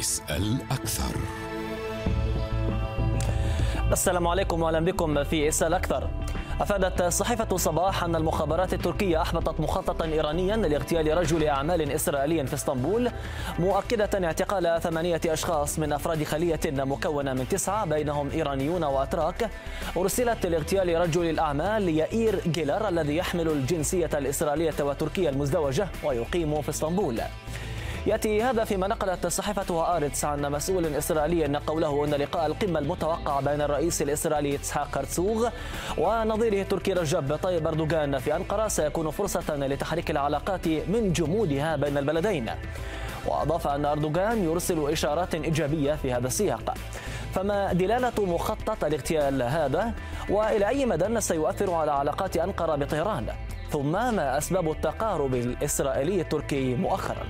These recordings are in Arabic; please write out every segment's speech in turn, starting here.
اسأل أكثر السلام عليكم واهلا بكم في اسال أكثر. أفادت صحيفة صباح أن المخابرات التركية أحبطت مخططا ايرانيا لاغتيال رجل أعمال إسرائيلي في إسطنبول مؤكده اعتقال ثمانية أشخاص من أفراد خلية مكونة من تسعة بينهم إيرانيون وأتراك أرسلت لاغتيال رجل الأعمال يائير جيلر الذي يحمل الجنسية الإسرائيلية والتركيه المزدوجة ويقيم في إسطنبول. يأتي هذا فيما نقلت صحيفة هآرتس عن مسؤول إسرائيلي أن قوله أن لقاء القمة المتوقع بين الرئيس الإسرائيلي إسحاق هرتسوغ ونظيره التركي رجب طيب أردوغان في أنقرة سيكون فرصة لتحريك العلاقات من جمودها بين البلدين. وأضاف أن أردوغان يرسل إشارات إيجابية في هذا السياق. فما دلالة مخطط الاغتيال هذا وإلى أي مدى سيؤثر على علاقات أنقرة بطهران؟ ثم ما أسباب التقارب الإسرائيلي التركي مؤخرا؟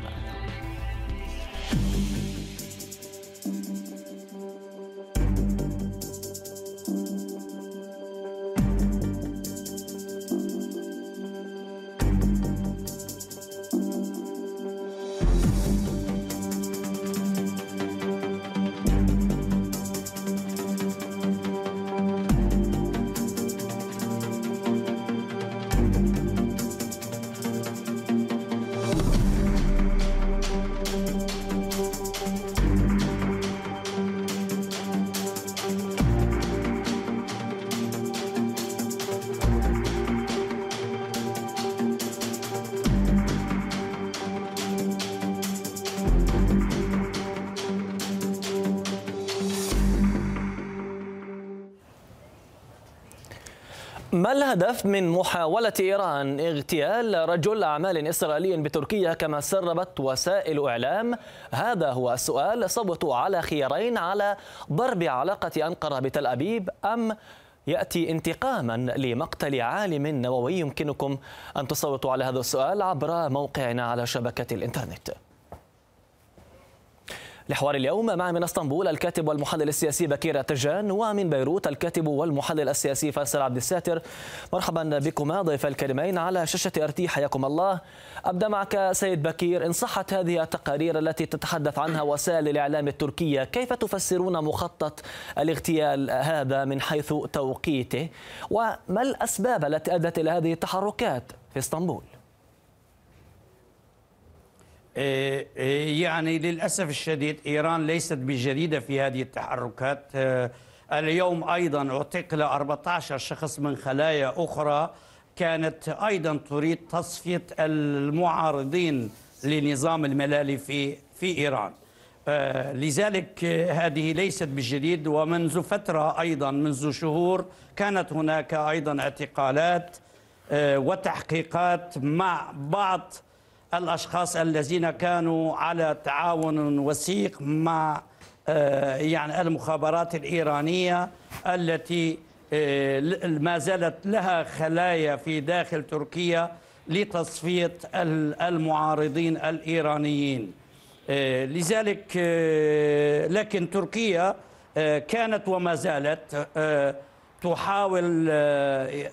ما الهدف من محاولة إيران اغتيال رجل أعمال إسرائيلي بتركيا كما سربت وسائل إعلام؟ هذا هو السؤال صوتوا على خيارين على ضرب علاقة أنقرة بتل أبيب أم يأتي انتقاما لمقتل عالم نووي يمكنكم أن تصوتوا على هذا السؤال عبر موقعنا على شبكة الإنترنت لحوار اليوم معي من اسطنبول الكاتب والمحلل السياسي بكير تجان ومن بيروت الكاتب والمحلل السياسي فيصل عبد الساتر. مرحبا بكما ضيف الكريمين على شاشة ارتي حياكم الله. أبدأ معك سيد بكير إن صحت هذه التقارير التي تتحدث عنها وسائل الإعلام التركية كيف تفسرون مخطط الاغتيال هذا من حيث توقيته؟ وما الأسباب التي أدت إلى هذه التحركات في اسطنبول؟ يعني للأسف الشديد إيران ليست بجديدة في هذه التحركات. اليوم أيضا اعتقل 14 شخص من خلايا أخرى. كانت أيضا تريد تصفية المعارضين لنظام الملالي في في إيران. لذلك هذه ليست بالجديد ومنذ فترة أيضا منذ شهور كانت هناك أيضا اعتقالات وتحقيقات مع بعض الأشخاص الذين كانوا على تعاون وثيق مع يعني المخابرات الإيرانية التي ما زالت لها خلايا في داخل تركيا لتصفية المعارضين الإيرانيين. لذلك لكن تركيا كانت وما زالت تحاول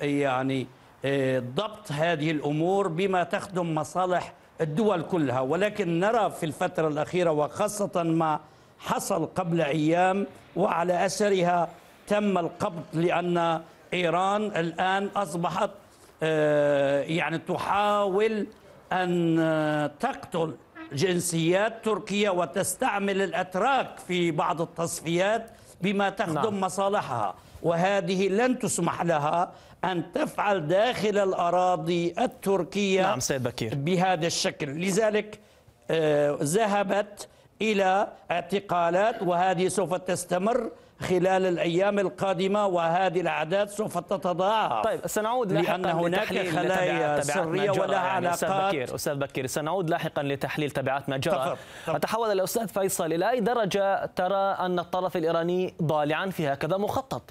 يعني ضبط هذه الأمور بما تخدم مصالح الدول كلها ولكن نرى في الفترة الأخيرة وخاصة ما حصل قبل أيام وعلى أثرها تم القبض لأن إيران الآن أصبحت يعني تحاول أن تقتل جنسيات تركية وتستعمل الأتراك في بعض التصفيات بما تخدم نعم. مصالحها وهذه لن تسمح لها أن تفعل داخل الأراضي التركية نعم سيد بكير. بهذا الشكل. لذلك آه ذهبت إلى اعتقالات وهذه سوف تستمر خلال الأيام القادمة وهذه الأعداد سوف تتضاعف. طيب سنعود لاحقا لأن هناك خلايا سرية ولها يعني. علاقات أستاذ بكير أستاذ بكير سنعود لاحقا لتحليل تبعات ما جرى أتحول إلى أستاذ فيصل. إلى أي درجة ترى أن الطرف الإيراني ضالعا في هكذا مخطط؟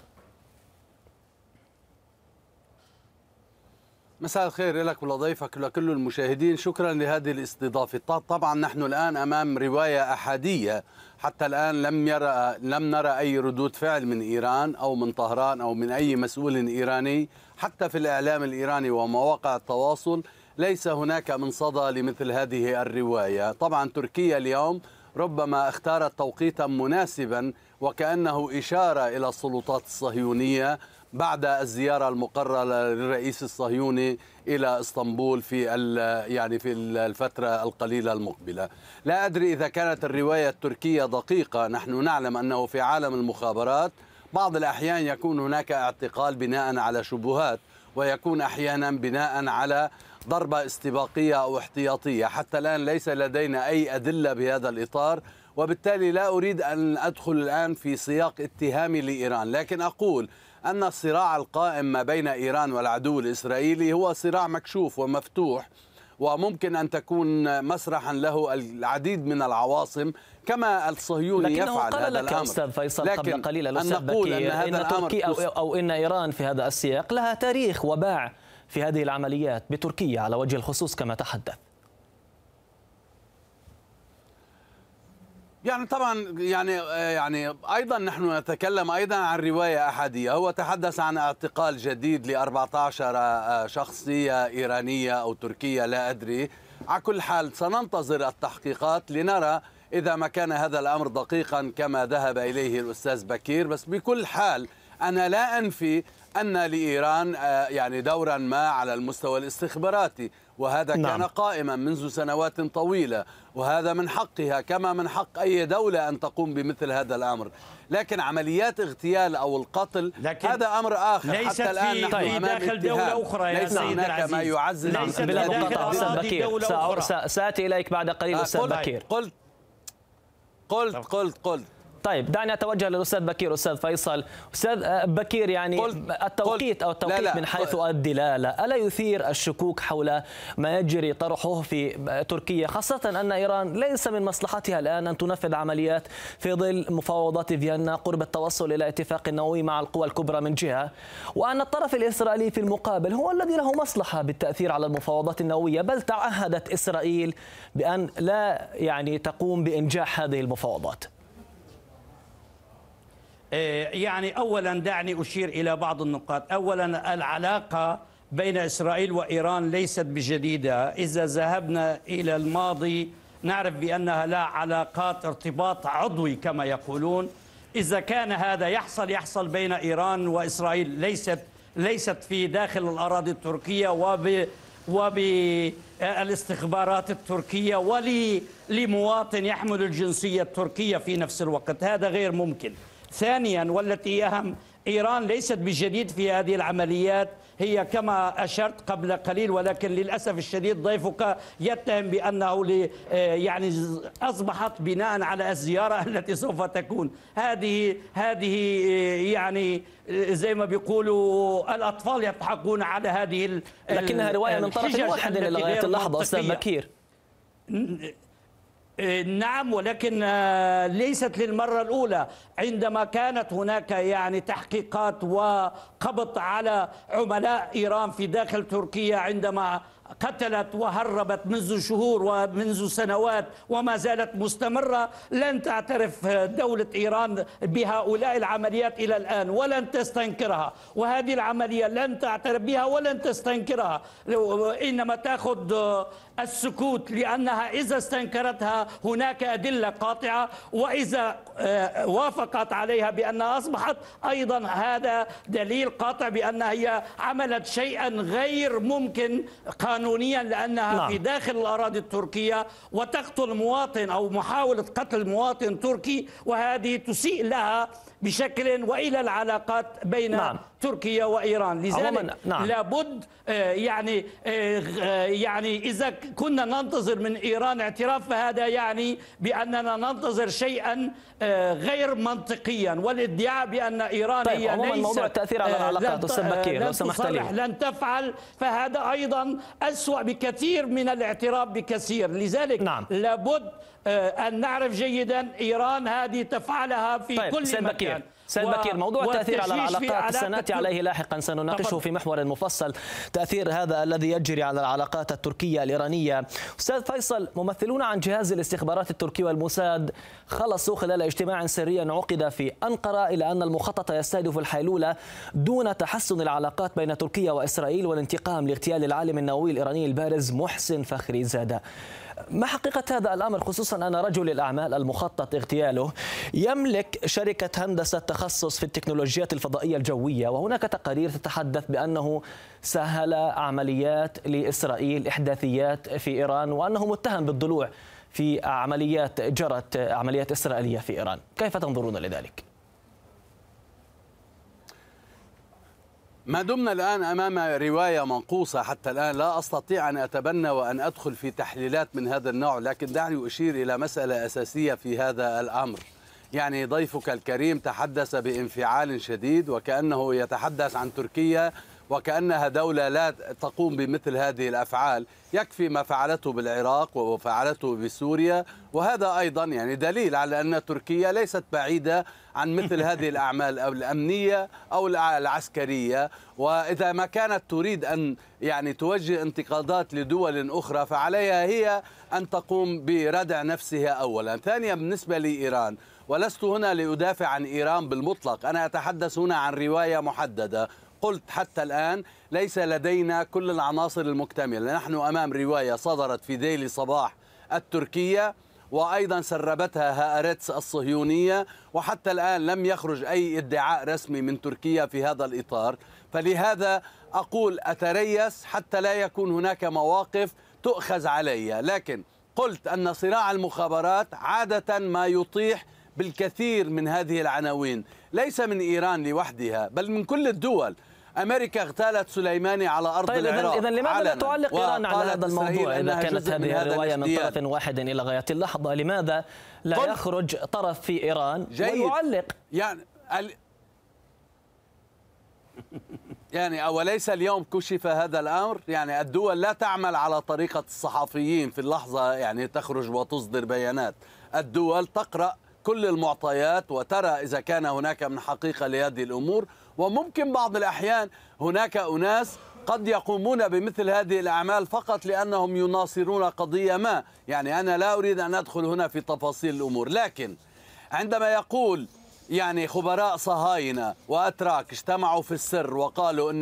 مساء الخير لك ولضيفك ولكل المشاهدين. شكرا لهذه الاستضافة. طبعا نحن الآن أمام رواية أحادية. حتى الآن لم يرى لم نرى أي ردود فعل من إيران أو من طهران أو من أي مسؤول إيراني. حتى في الإعلام الإيراني ومواقع التواصل ليس هناك من صدى لمثل هذه الرواية. طبعا تركيا اليوم ربما اختارت توقيتا مناسبا وكأنه إشارة إلى السلطات الصهيونية بعد الزيارة المقررة للرئيس الصهيوني إلى إسطنبول في يعني في الفترة القليلة المقبلة. لا أدري إذا كانت الرواية التركية دقيقة. نحن نعلم أنه في عالم المخابرات بعض الأحيان يكون هناك اعتقال بناء على شبهات ويكون أحيانا بناء على ضربة استباقية أو احتياطية. حتى الآن ليس لدينا أي أدلة بهذا الإطار. وبالتالي لا أريد أن أدخل الآن في سياق اتهامي لإيران لكن أقول أن الصراع القائم ما بين إيران والعدو الإسرائيلي هو صراع مكشوف ومفتوح وممكن أن تكون مسرحا له العديد من العواصم كما الصهيوني يفعل قال هذا لك الأمر. أستاذ فيصل قبل قليل أن نقول أن, هذا إن تركيا أو, أو إن إيران في هذا السياق لها تاريخ وباع في هذه العمليات بتركيا على وجه الخصوص كما تحدث. يعني طبعا يعني يعني أيضا نحن نتكلم أيضا عن رواية أحادية. هو تحدث عن اعتقال جديد ل 14 شخصية إيرانية أو تركية لا أدري. على كل حال سننتظر التحقيقات لنرى إذا ما كان هذا الأمر دقيقا كما ذهب إليه الأستاذ بكير. بس بكل حال أنا لا أنفي أن لإيران يعني دورا ما على المستوى الاستخباراتي وهذا نعم. كان قائما منذ سنوات طويلة وهذا من حقها كما من حق أي دولة أن تقوم بمثل هذا الأمر. لكن عمليات اغتيال أو القتل لكن هذا أمر آخر. ليست حتى الآن نحن طيب. داخل دولة أخرى يا ليس هناك ما يعزز. بلا مقاطعة. أستاذ بكير سأتي إليك بعد قليل أستاذ بكير. قلت قلت قلت قلت. طيب دعني أتوجه للأستاذ بكير أستاذ فيصل. أستاذ آه، بكير يعني قلت التوقيت أو التوقيت لا لا من حيث الدلاله ألا يثير الشكوك حول ما يجري طرحه في تركيا خاصة أن إيران ليس من مصلحتها الآن أن تنفذ عمليات في ظل مفاوضات فيينا قرب التوصل إلى اتفاق نووي مع القوى الكبرى من جهة وأن الطرف الإسرائيلي في المقابل هو الذي له مصلحة بالتأثير على المفاوضات النووية بل تعهدت إسرائيل بأن لا يعني تقوم بإنجاح هذه المفاوضات. آه، يعني اولا دعني أشير إلى بعض النقاط. اولا العلاقة بين إسرائيل وإيران ليست بجديدة. إذا ذهبنا إلى الماضي نعرف بأنها لا علاقات ارتباط عضوي كما يقولون. إذا كان هذا يحصل يحصل بين إيران وإسرائيل. ليست ليست في داخل الأراضي التركية وب وبالاستخبارات التركية ولمواطن يحمل الجنسية التركية في نفس الوقت. هذا غير ممكن. ثانيا والتي أهم إيران ليست بجديد في هذه العمليات. هي كما أشرت قبل قليل ولكن للأسف الشديد ضيفك يتهم بأنه يعني أصبحت بناء على الزيارة التي سوف تكون. هذه هذه يعني زي ما بيقولوا الأطفال يضحكون على هذه لكنها رواية من طرف واحد لغاية اللحظة أستاذ بكير. نعم ولكن آه، ليست للمرة الأولى. عندما كانت هناك يعني تحقيقات وقبض على عملاء إيران في داخل تركيا عندما قتلت وهربت منذ شهور ومنذ سنوات وما زالت مستمرة. لن تعترف دولة إيران بهؤلاء العمليات إلى الآن ولن تستنكرها. وهذه العملية لن تعترف بها ولن تستنكرها. إنما تأخذ السكوت لأنها إذا استنكرتها هناك أدلة قاطعة. وإذا وافقت عليها بأنها أصبحت أيضا هذا دليل قاطع بأنها هي عملت شيئا غير ممكن. قانونيا لأنها نعم. في داخل الأراضي التركية وتقتل مواطن أو محاولة قتل مواطن تركي وهذه تسيء لها بشكل وإلى العلاقات بين نعم. تركيا وإيران لذلك نعم. لابد آه، يعني آه، يعني إذا كنا ننتظر من إيران اعتراف فهذا يعني بأننا ننتظر شيئا آه، غير منطقيا والادعاء بأن إيران طيب هي ليست موضوع التأثير على العلاقات أستاذ بكير لو سمحت لي لن تفعل فهذا أيضا أسوأ بكثير من الاعتراف بكثير لذلك نعم. لابد أن نعرف جيدا إيران هذه تفعلها في طيب كل مكان. سيد بكير موضوع التأثير على العلاقات سنأتي عليه لاحقا سنناقشه في محور مفصل تأثير هذا الذي يجري على العلاقات التركية الإيرانية. أستاذ فيصل ممثلون عن جهاز الاستخبارات التركي والموساد خلصوا خلال اجتماع سري عقد في أنقرة إلى أن المخطط يستهدف الحيلولة دون تحسن العلاقات بين تركيا وإسرائيل والانتقام لاغتيال العالم النووي الإيراني البارز محسن فخري زادة. ما حقيقة هذا الأمر؟ خصوصا أن رجل الأعمال المخطط اغتياله. يملك شركة هندسة تخصص في التكنولوجيات الفضائية الجوية وهناك تقارير تتحدث بأنه سهل عمليات لإسرائيل إحداثيات في إيران وأنه متهم بالضلوع في عمليات جرت عمليات إسرائيلية في إيران. كيف تنظرون لذلك؟ ما دمنا الآن أمام رواية منقوصة حتى الآن لا أستطيع أن أتبنى وأن أدخل في تحليلات من هذا النوع لكن دعني أشير إلى مسألة أساسية في هذا الأمر. يعني ضيفك الكريم تحدث بانفعال شديد وكأنه يتحدث عن تركيا وكأنها دولة لا تقوم بمثل هذه الأفعال يكفي ما فعلته بالعراق وفعلته بسوريا. وهذا أيضا يعني دليل على أن تركيا ليست بعيدة عن مثل هذه الأعمال أو الأمنية أو العسكرية. وإذا ما كانت تريد أن يعني توجه انتقادات لدول أخرى فعليها هي أن تقوم بردع نفسها أولا. ثانيا بالنسبة لإيران ولست هنا لأدافع عن إيران بالمطلق. أنا أتحدث هنا عن رواية محددة. قلت حتى الآن ليس لدينا كل العناصر المكتملة. نحن أمام رواية صدرت في ديلي صباح التركية وأيضا سربتها هآرتس الصهيونية وحتى الآن لم يخرج أي ادعاء رسمي من تركيا في هذا الإطار. فلهذا أقول أتريس حتى لا يكون هناك مواقف تؤخذ علي. لكن قلت أن صراع المخابرات عادة ما يطيح بالكثير من هذه العناوين. ليس من إيران لوحدها بل من كل الدول. أمريكا اغتالت سليماني على أرض طيب العراق إذا لماذا لا تعلق إيران على هذا الموضوع؟ إذا كانت هذه الرواية من طرف واحد إلى غاية اللحظة لماذا لا يخرج طرف في إيران جيد. ويعلق؟ يعني ال... يعني أوليس اليوم كشف هذا الأمر؟ يعني الدول لا تعمل على طريقة الصحفيين في اللحظة يعني تخرج وتصدر بيانات. الدول تقرأ كل المعطيات وترى إذا كان هناك من حقيقة لهذه الأمور. وممكن بعض الأحيان هناك أناس قد يقومون بمثل هذه الأعمال فقط لأنهم يناصرون قضية ما. يعني أنا لا أريد أن أدخل هنا في تفاصيل الأمور. لكن عندما يقول يعني خبراء صهاينة وأتراك اجتمعوا في السر وقالوا أن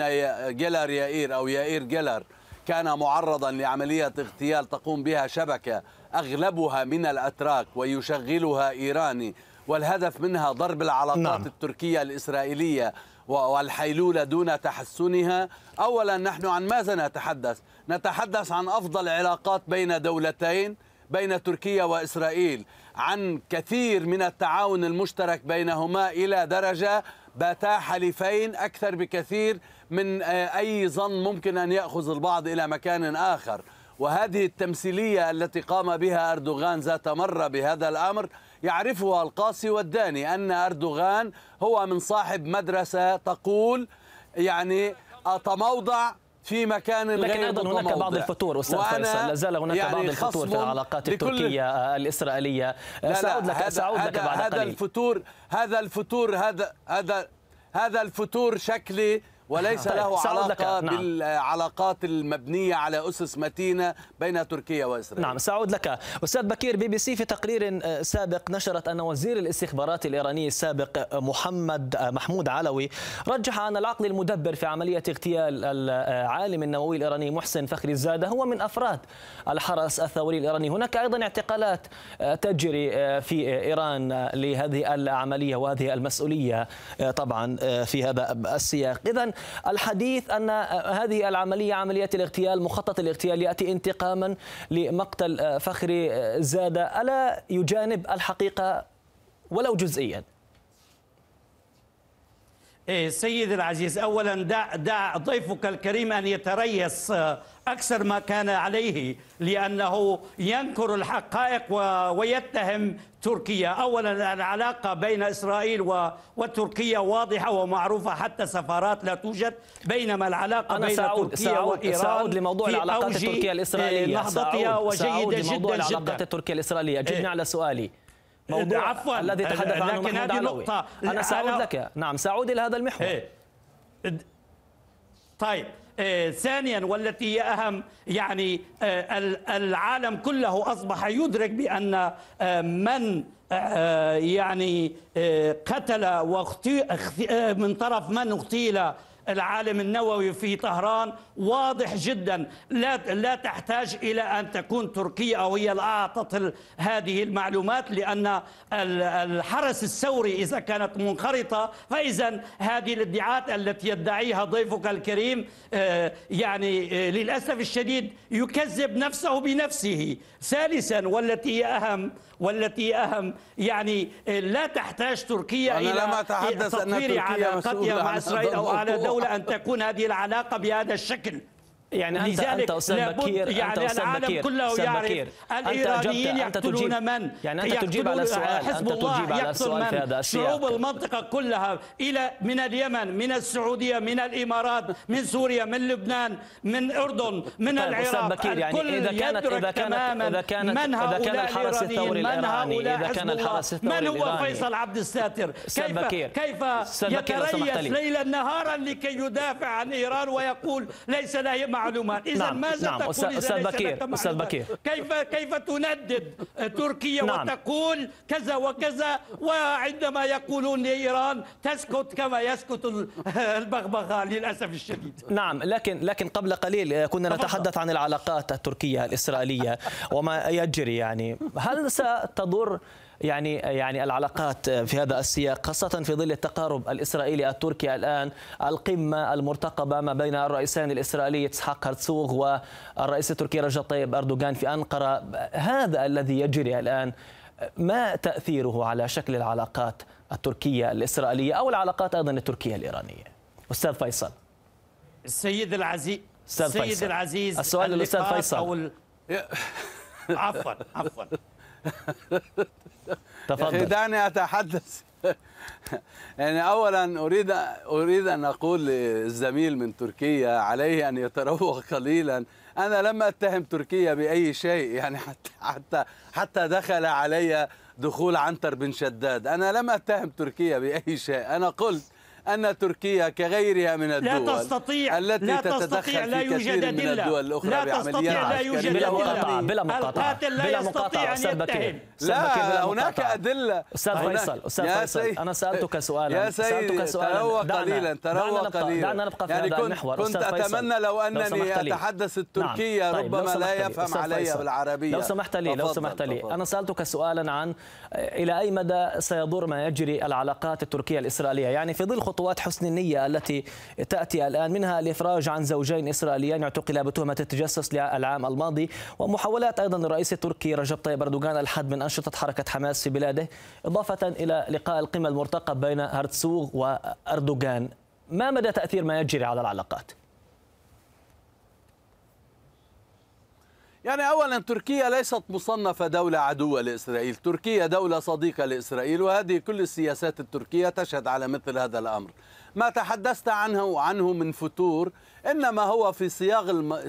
جيلر يائير أو يائير جيلر كان معرضا لعملية اغتيال تقوم بها شبكة أغلبها من الأتراك ويشغلها إيراني والهدف منها ضرب العلاقات نعم. التركية الإسرائيلية والحيلولة دون تحسنها. أولا نحن عن ماذا نتحدث؟ نتحدث عن أفضل علاقات بين دولتين بين تركيا وإسرائيل عن كثير من التعاون المشترك بينهما إلى درجة باتا حليفين أكثر بكثير من آه، أي ظن ممكن أن يأخذ البعض إلى مكان آخر. وهذه التمثيلية التي قام بها أردوغان ذات مرة بهذا الأمر يعرفها القاصي والداني أن أردوغان هو من صاحب مدرسة تقول يعني أتموضع في مكان لكن غير أيضا هناك بعض الفتور أستاذ فيصل لا زال هناك يعني بعض الفتور في العلاقات التركية الإسرائيلية لا سأعود لك سأعود لك بعد هذا قليل. الفتور هذا الفتور هذا هذا هذا الفتور شكلي وليس طيب له علاقة نعم. بالعلاقات المبنية على أسس متينة بين تركيا وإسرائيل. نعم سأعود لك. أستاذ بكير بي بي سي في تقرير آه، سابق نشرت أن وزير الاستخبارات الإيراني السابق آه، محمد آه، محمود علوي رجح أن العقل المدبر في عملية اغتيال العالم النووي الإيراني محسن فخري الزادة هو من أفراد الحرس الثوري الإيراني. هناك أيضا اعتقالات تجري في إيران لهذه العملية وهذه المسؤولية طبعا في هذا السياق. إذا الحديث أن هذه العملية عملية الاغتيال مخطط الاغتيال يأتي انتقاما لمقتل فخري زادة. ألا يجانب الحقيقة ولو جزئيا؟ سيد العزيز أولا دع, دع ضيفك الكريم أن يتريث أكثر ما كان عليه لأنه ينكر الحقائق ويتهم تركيا. أولا العلاقة بين إسرائيل وتركيا واضحة ومعروفة حتى سفارات لا توجد بينما العلاقة أنا بين سأعود تركيا سأعود وإيران سأعود لموضوع العلاقات التركية الإسرائيلية. نهضتها وجيدة جدا جدا العلاقات التركية الإسرائيلية. جبني إيه. على سؤالي. موضوع عفوا. الذي تحدث عنه لكن هذه نقطة. أنا سأعود لك. نعم سأعود إلى هذا المحور. إيه. طيب. آه، ثانيا والتي هي أهم يعني آه، ال- العالم كله أصبح يدرك بأن آه، من آه، يعني آه، قتل واغتي- آه، من طرف من اغتيل العالم النووي في طهران واضح جدا لا لا تحتاج إلى أن تكون تركيا أو هي أعطت هذه المعلومات لأن ال- الحرس الثوري إذا كانت منخرطة فاذا هذه الادعاءات التي يدعيها ضيفك الكريم آه، يعني آه، للأسف الشديد يكذب نفسه بنفسه ثالثا والتي هي أهم والتي هي أهم يعني آه، لا تحتاج تركيا إلى لم أتحدث أن تطوير تركيا علاقتها مع إسرائيل أو على الموضوع. دوله أن تكون هذه العلاقة بهذا الشكل. يعني لذلك أنت أستاذ لابد بكير يعني أستاذ العالم بكير كله يعرف بكير أجبت- أنت يقتلون تجيب- من يعني أنت تجيب على السؤال حزب الله تجيب على السؤال في هذا السياق. شعوب المنطقة كلها إلى من اليمن من السعودية من الإمارات من سوريا من لبنان من أردن من طيب العراق بكير يعني الكل إذا كانت إذا كانت إذا كانت من إذا كان الحرس الثوري إذا حزب كان الحرس الثوري من هو فيصل عبد الساتر كيف. كيف يتريث لي. ليلا نهارا لكي يدافع عن إيران ويقول ليس له معلومات إذا نعم، ماذا نعم. تقول ليس بكير، معلومات؟ بكير. كيف كيف تندد تركيا نعم. وتقول كذا وكذا وعندما يقولون لإيران تسكت كما يسكت ال- البغبغاء للأسف الشديد نعم لكن لكن قبل قليل كنا. نتحدث عن العلاقات التركية الإسرائيلية وما يجري يعني هل ستضر يعني يعني العلاقات في هذا السياق خاصة في ظل التقارب الإسرائيلي التركي الآن القمة المرتقبة ما بين الرئيسين الإسرائيلي إسحاق هرتسوغ والرئيس التركي رجب طيب أردوغان في أنقرة هذا الذي يجري الآن ما تأثيره على شكل العلاقات التركية الإسرائيلية أو العلاقات أيضا التركية الإيرانية أستاذ فيصل السيد العزيز السيد فيصل. العزيز السؤال للأستاذ فيصل. أو ال... عفوا عفوا تفضل. دعني أتحدث. يعني أولا أريد أريد أن أقول للزميل من تركيا عليه أن يتروق قليلا. أنا لم أتهم تركيا بأي شيء يعني حتى حتى حتى دخل علي دخول عنتر بن شداد. أنا لم أتهم تركيا بأي شيء. أنا قلت أن تركيا كغيرها من الدول تستطيع- التي لا تستطيع، لا يوجد كثير من أدلة. الدول الأخرى لا تستطيع، لا يوجد بلا أدلة. مقاطعة بلا مقاطعة القاتل لا بلا يستطيع مقاطعة أن أستاذ بكير لا هناك. أدلة أستاذ فيصل أستاذ فيصل أنا سألتك سؤالا يا سيدي سؤالا تروى قليلا تروى دعنا نبقى قليلا دعنا نبقى في يعني هذا كنت, المحور كنت أستاذ فيصل. أتمنى لو أنني. أتحدث نعم. التركية طيب، لو ربما لا. يفهم علي. بالعربية لو سمحت لي لو سمحت لي. أنا سألتك سؤالا عن إلى أي مدى سيضر ما يجري العلاقات التركية الإسرائيلية يعني في ظل خطوات حسن النية التي تأتي الآن منها الإفراج عن زوجين إسرائيليين اعتقلا بتهمة التجسس العام الماضي ومحاولات أيضا الرئيس التركي رجب طيب أردوغان الحد من أنشطة حركة حماس في بلاده إضافة إلى لقاء القمة المرتقب بين هرتسوغ وأردوغان ما مدى تأثير ما يجري على العلاقات؟ يعني اولا تركيا ليست مصنفة دولة عدوه لإسرائيل، تركيا دولة صديقة لإسرائيل وهذه كل السياسات التركية تشهد على مثل هذا الأمر. ما تحدثت عنه عنه من فتور إنما هو في سياق.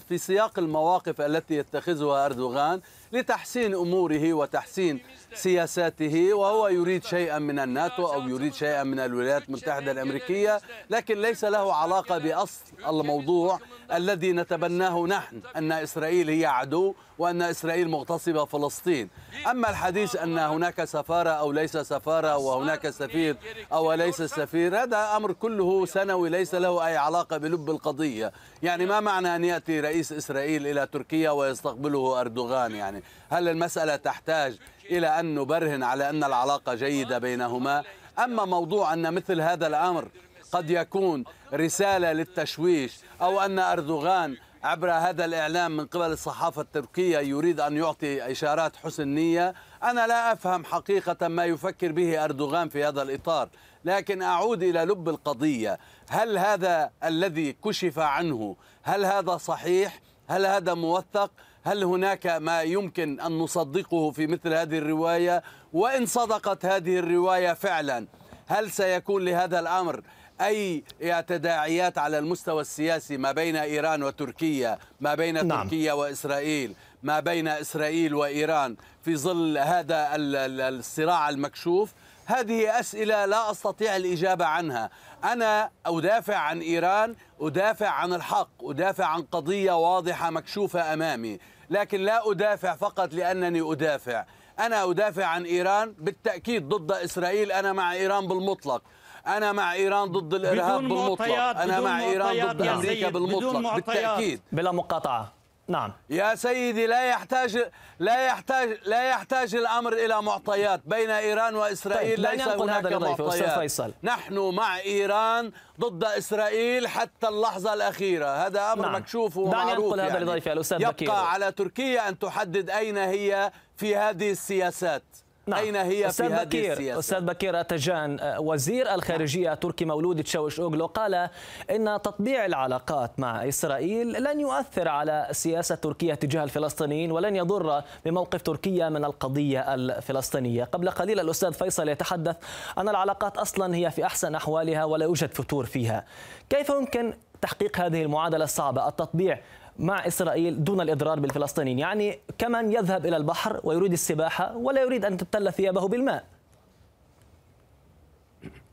في سياق المواقف التي يتخذها أردوغان لتحسين أموره وتحسين سياساته وهو يريد شيئا من الناتو أو يريد شيئا من الولايات المتحدة الأمريكية لكن ليس له علاقة بأصل الموضوع الذي نتبناه نحن أن إسرائيل هي عدو وأن إسرائيل مغتصبة فلسطين. أما الحديث أن هناك سفارة أو ليس سفارة وهناك سفير أو ليس سفير هذا أمر كله سنوي ليس له أي علاقة بلب القضية. يعني ما معنى أن يأتي رئيس إسرائيل إلى تركيا ويستقبله أردوغان؟ يعني هل المسألة تحتاج إلى أن نبرهن على أن العلاقة جيدة بينهما؟ أما موضوع أن مثل هذا الأمر قد يكون رسالة للتشويش أو أن أردوغان عبر هذا الإعلام من قبل الصحافة التركية يريد أن يعطي إشارات حسن نية أنا لا أفهم حقيقة ما يفكر به أردوغان في هذا الإطار لكن أعود إلى لب القضية. هل هذا الذي كشف عنه هل هذا صحيح؟ هل هذا موثق؟ هل هناك ما يمكن أن نصدقه في مثل هذه الرواية؟ وإن صدقت هذه الرواية فعلا هل سيكون لهذا الأمر أي تداعيات على المستوى السياسي ما بين إيران وتركيا ما بين نعم. تركيا وإسرائيل ما بين إسرائيل وإيران في ظل هذا الصراع المكشوف؟ هذه أسئلة لا أستطيع الإجابة عنها. أنا أدافع عن إيران أدافع عن الحق أدافع عن قضية واضحة مكشوفة أمامي. لكن لا أدافع فقط لأنني أدافع. أنا أدافع عن إيران بالتأكيد ضد إسرائيل أنا مع إيران بالمطلق. أنا مع إيران ضد الإرهاب بالمطلق. أنا مع إيران ضد أمريكا بالمطلق. بالتأكيد. بلا مقاطعة. نعم يا سيدي لا يحتاج لا يحتاج لا يحتاج الأمر إلى معطيات بين إيران وإسرائيل طيب ليس هناك هذا معطيات فيصل. نحن مع إيران ضد إسرائيل حتى اللحظة الأخيرة هذا أمر نعم. مكشوف ومعروف يعني. هذا لضيفي الأستاذ يبقى بكير. على تركيا أن تحدد أين هي في هذه السياسات نعم. أين هي أستاذ في بكير هذه السياسة؟ أستاذ بكير أتجان آه، وزير الخارجية التركي مولود تشاوش أوغلو قال إن تطبيع العلاقات مع إسرائيل لن يؤثر على السياسة التركية تجاه الفلسطينيين ولن يضر بموقف تركيا من القضية الفلسطينية قبل قليل الأستاذ فيصل يتحدث أن العلاقات أصلا هي في أحسن أحوالها ولا يوجد فتور فيها كيف يمكن تحقيق هذه المعادلة الصعبة التطبيع مع إسرائيل دون الإضرار بالفلسطينيين. يعني كمن يذهب إلى البحر ويريد السباحة ولا يريد أن تبتل ثيابه بالماء.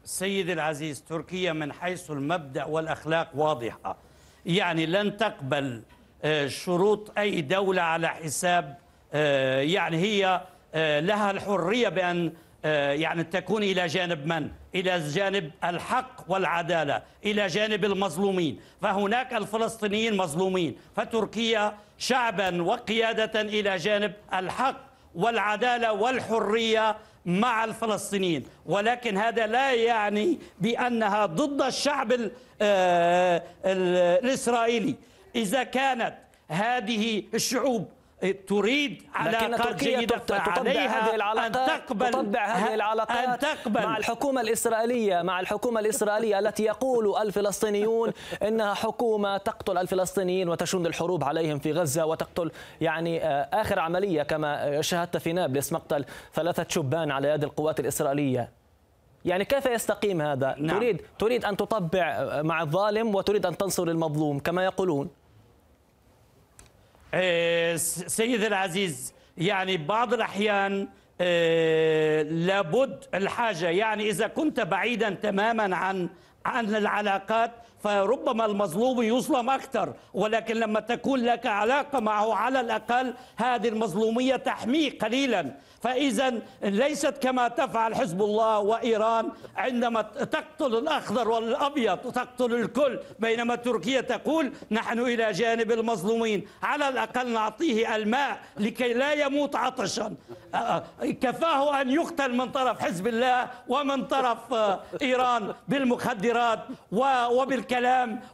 سيدي العزيز تركيا من حيث المبدأ والأخلاق واضحة. يعني لن تقبل آه، شروط أي دولة على حساب آه، يعني هي آه، لها الحرية بأن يعني تكون إلى جانب من؟ إلى جانب الحق والعدالة إلى جانب المظلومين. فهناك الفلسطينيين مظلومين فتركيا شعبا وقيادة إلى جانب الحق والعدالة والحرية مع الفلسطينيين. ولكن هذا لا يعني بأنها ضد الشعب آه، الإسرائيلي. إذا كانت هذه الشعوب تريد علاقات جيدة فعليها هذه العلاقات أن تقبل تطبع هذه العلاقات أن تقبل مع الحكومة الإسرائيلية مع الحكومة الإسرائيلية التي يقول الفلسطينيون إنها حكومة تقتل الفلسطينيين وتشن الحروب عليهم في غزة وتقتل يعني آه، آخر عملية كما شاهدت في نابلس مقتل ثلاثة شبان على يد القوات الإسرائيلية يعني كيف يستقيم هذا؟ نعم. تريد تريد أن تطبع مع الظالم وتريد أن تنصر المظلوم كما يقولون سيد العزيز يعني بعض الأحيان آه، لابد الحاجة. يعني إذا كنت بعيدا تماما عن عن العلاقات فربما المظلوم يظلم أكثر ولكن لما تكون لك علاقة معه على الأقل هذه المظلومية تحميه قليلا. فإذا ليست كما تفعل حزب الله وإيران عندما تقتل الأخضر والأبيض تقتل الكل بينما تركيا تقول نحن إلى جانب المظلومين. على الأقل نعطيه الماء لكي لا يموت عطشا. كفاه أن يقتل من طرف حزب الله ومن طرف إيران بالمخدرات وبالكلام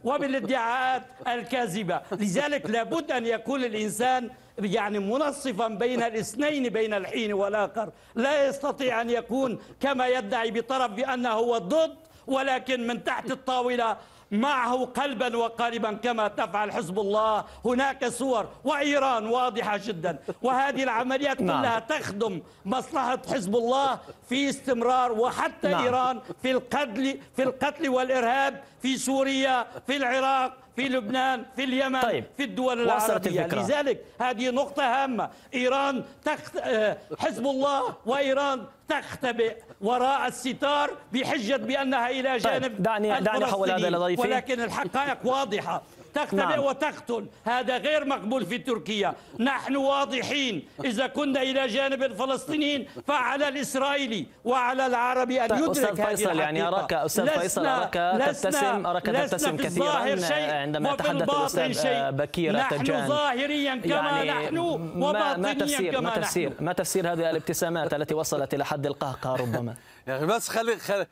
وبالادعاءات الكاذبة لذلك لابد أن يكون الإنسان يعني منصفا بين الاثنين بين الحين والآخر لا يستطيع أن يكون كما يدعي بطرف بأنه هو ضد ولكن من تحت الطاولة معه قلبا وقالبا كما تفعل حزب الله هناك صور وإيران واضحة جدا وهذه العمليات نعم. كلها تخدم مصلحة حزب الله في استمرار وحتى نعم. إيران في القتل في القتل والإرهاب في سوريا في العراق في لبنان في اليمن طيب. في الدول العربية الفكرة. لذلك هذه نقطة هامة إيران تخت... آه، حزب الله وإيران تختبئ وراء الستار بحجة بأنها إلى طيب، جانب طيب. دعني دعني أحول هذا ولكن الحقائق واضحة تختبئ نعم. وتقتل. هذا غير مقبول في تركيا. نحن واضحين. إذا كنا إلى جانب الفلسطينيين فعلى الإسرائيلي وعلى العربي أن يدرك أستاذ فيصل يعني أراك أستاذ فيصل أراك تبتسم أراك تبتسم كثيرا عندما يتحدث الأستاذ بكير نحن ظاهريا كما يعني نحن وباطنيا ما تفسير كما ما تفسير نحن ما تفسير هذه الابتسامات التي وصلت إلى حد القهقه ربما؟ يعني بس خلي خلي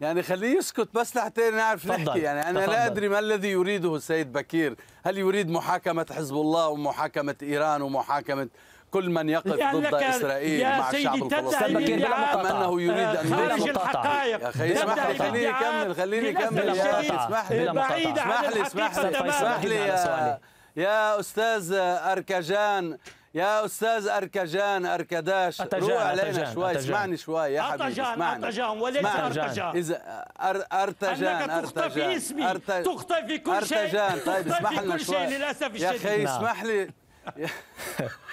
يعني خليه يسكت بس لحتى نعرف نحكي. يعني أنا تفضل. لا أدري ما الذي يريده السيد بكير. هل يريد محاكمة حزب الله ومحاكمة إيران ومحاكمة كل من يقف ضد إسرائيل مع الشعب الفلسطيني؟ ام أنه يريد أن خارج الحقائق. يا أخي اسمح لي خليني اكمل خليني اكمل يا أخي اسمح لي. اسمح لي اسمح لي اسمح لي. يا, يا أستاذ أركجان. يا أستاذ أركجان أركداش أتجان روح علينا أتجان شوي أتجان. اسمعني شوي يا حبيبي أرتجان اسمعني أرتجان وليس اسمعني. أرتجان إذا أر أرتجان أنك تخطئ في اسمي أرت- تخطئ في كل شيء أرتجان طيب اسمح في لنا شوي شيء للأسف يا الشديد أخي نعم. اسمح لي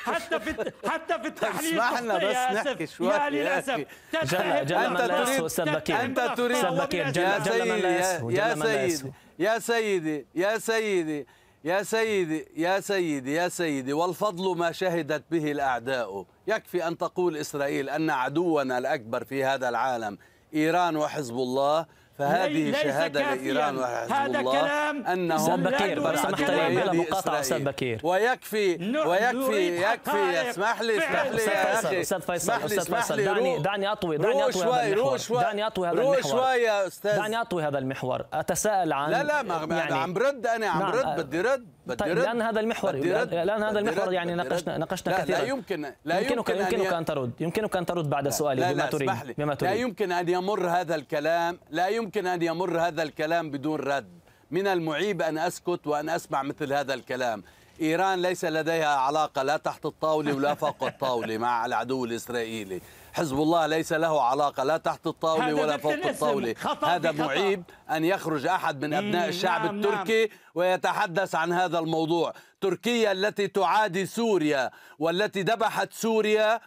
حتى في حتى في التحليل اسمح لنا بس يا نحكي. شوي يا يا للأسف أخي. تتهم جل- جل من لا يسهو، أستاذ بكير. أنت تريد أستاذ بكير، جل- يا من لا يسهو، يا. سيدي يا سيدي يا سيدي يا سيدي يا سيدي يا سيدي والفضل ما شهدت به الأعداء. يكفي أن تقول إسرائيل أن عدونا الأكبر في هذا العالم إيران وحزب الله. فهذه ليس شهادة كافياً. لإيران وحزب هذا الله كلام انهم أستاذ بكير، لو سمحت لي بلا. مقاطعة أستاذ بكير. ويكفي ويكفي يكفي. اسمح لي اسمح. لي أستاذ يا فيصل أخي أستاذ فيصل اسمح لي أستاذ اسمح فيصل لي دعني. دعني أطوي دعني أطوي هذا المحور دعني أطوي هذا المحور شوي يا أستاذ دعني أطوي هذا المحور أتساءل عن لا لا ما يعني عم برد أنا عم نعم. برد بدي رد طيب لأن هذا المحور. لأن هذا المحور. يعني ناقشنا. ناقشنا لا كثيرا لا يمكن لا يمكنك يمكن يمكنك ي- أن ترد يمكنك أن ترد بعد سؤالي لا بما لا تريد بما لا تريد يمكن أن يمر هذا الكلام لا يمكن أن يمر هذا الكلام بدون رد من المعيب أن أسكت وأن أسمع مثل هذا الكلام إيران ليس لديها علاقة لا تحت الطاولة ولا فوق الطاولة مع العدو الإسرائيلي حزب الله ليس له علاقة لا تحت الطاولة هذا ولا فوق خطأ هذا بخطأ. معيب أن يخرج أحد من أبناء مم، الشعب نعم، التركي ويتحدث عن هذا الموضوع. تركيا التي تعادي سوريا والتي ذبحت سوريا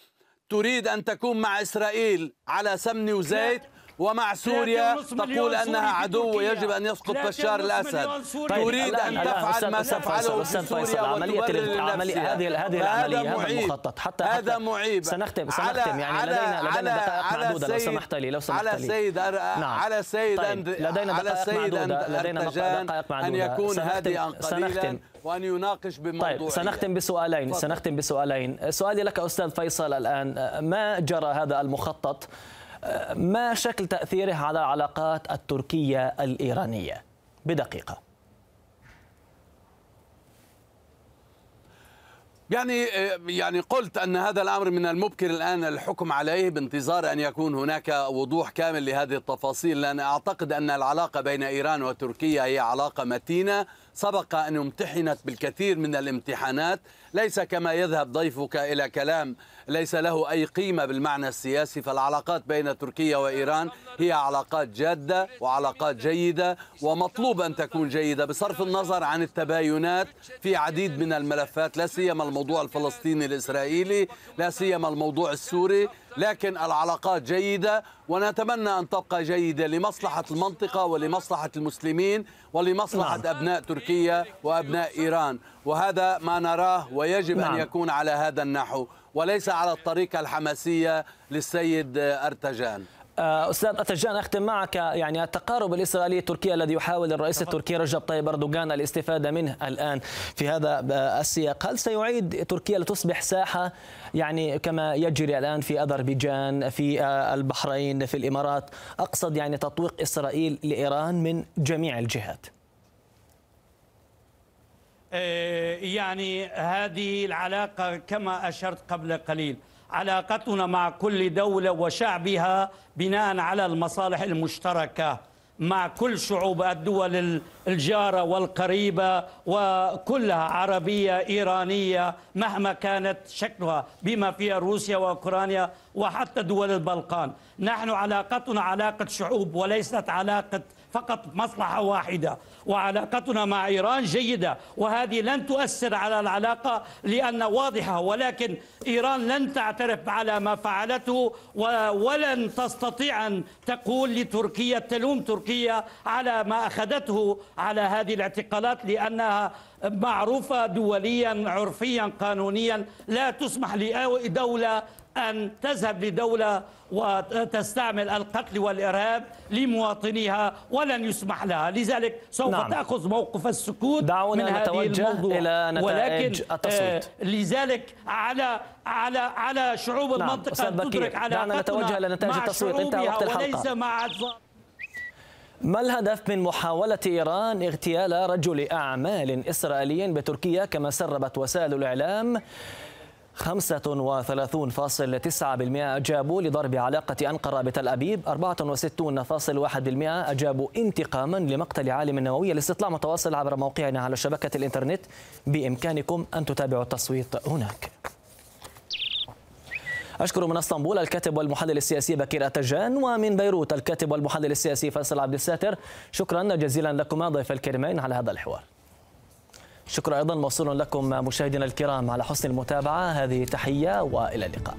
تريد أن تكون مع إسرائيل على سمن وزيت. ومع سوريا 3.5 مليون تقول أنها عدو. ويجب أن يسقط 3.5 بشار الأسد. طيب، تريد أن تفعل ما تفعله فيصل، في سوريا عملية. هذه هذه العملية هذا. المخطط حتى هذا معيب سنختم على- سنختم يعني على- لدينا لدينا على- دقائق على معدودة لو سمحت لي لو سمحت على لي سيد. نعم. على سيد طيب، أند... لدينا على دقائق سيد معدودة. لدينا دقائق أن معدودة يكون سنختم- هادئا قليلا سنختم. وأن يناقش بموضوعية طيب سنختم بسؤالين. سنختم بسؤالين سؤالي لك أستاذ فيصل الآن ما جرى هذا المخطط ما شكل تأثيره على العلاقات التركية الإيرانية؟ بدقيقة. يعني يعني قلت أن هذا الأمر من المبكر الآن الحكم عليه بانتظار أن يكون هناك وضوح كامل لهذه التفاصيل لأن أعتقد أن العلاقة بين إيران وتركيا هي علاقة متينة. سبق أن امتحنت بالكثير من الامتحانات. ليس كما يذهب ضيفك إلى كلام ليس له أي قيمة بالمعنى السياسي فالعلاقات بين تركيا وإيران هي علاقات جادة وعلاقات جيدة ومطلوب أن تكون جيدة بصرف النظر عن التباينات في عديد من الملفات لا سيما الموضوع الفلسطيني الإسرائيلي لا سيما الموضوع السوري. لكن العلاقات جيدة ونتمنى أن تبقى جيدة لمصلحة المنطقة ولمصلحة المسلمين ولمصلحة نعم. أبناء تركيا وأبناء إيران وهذا ما نراه ويجب نعم. ان يكون على هذا النحو وليس على الطريقة الحماسية للسيد أرتجان أستاذ أتجان أختم معك يعني التقارب الإسرائيلي التركي الذي يحاول الرئيس التركي رجب طيب أردوغان الاستفادة منه الآن في هذا السياق. هل سيعيد تركيا لتصبح ساحة؟ يعني كما يجري الآن في أذربيجان في البحرين في الإمارات أقصد يعني تطويق إسرائيل لإيران من جميع الجهات. يعني هذه العلاقة كما أشرت قبل قليل. علاقتنا مع كل دولة وشعبها بناء على المصالح المشتركة مع كل شعوب الدول الجارة والقريبة وكلها عربية إيرانية مهما كانت شكلها بما فيها روسيا وأوكرانيا وحتى دول البلقان. نحن علاقتنا علاقة شعوب وليست علاقة فقط مصلحة واحدة. وعلاقتنا مع إيران جيدة. وهذه لن تؤثر على العلاقة لأن واضحة. ولكن إيران لن تعترف على ما فعلته ولن تستطيع أن تقول لتركيا تلوم تركيا على ما أخذته على هذه الاعتقالات لأنها معروفة دوليا عرفيا قانونيا لا تسمح لدولة أن تذهب لدولة وتستعمل القتل والإرهاب لمواطنيها ولن يسمح لها لذلك سوف نعم. تأخذ موقف السكوت دعونا من هذه الموضوع إلى نتائج ولكن التصويت. آه لذلك على على على شعوب نعم. المنطقة أن تدرك علاقتنا نتوجه إلى نتائج مع التصويت. انتهى وقت شعوبها. وليس مع ما الهدف من محاولة إيران اغتيال رجل أعمال إسرائيلي بتركيا كما سربت وسائل الإعلام 35.9% أجابوا لضرب علاقة أنقرة بتل أبيب. 64.1% أجابوا انتقاما لمقتل عالم نووي. الاستطلاع متواصل عبر موقعنا على شبكة الإنترنت. بإمكانكم أن تتابعوا التصويت هناك. أشكر من إسطنبول الكاتب والمحلل السياسي بكير أتجان ومن بيروت الكاتب والمحلل السياسي فيصل عبد الساتر. شكرا جزيلا لكما ضيف الكريمين على هذا الحوار. شكرا أيضا موصول لكم مشاهدينا الكرام على حسن المتابعة. هذه تحية وإلى اللقاء.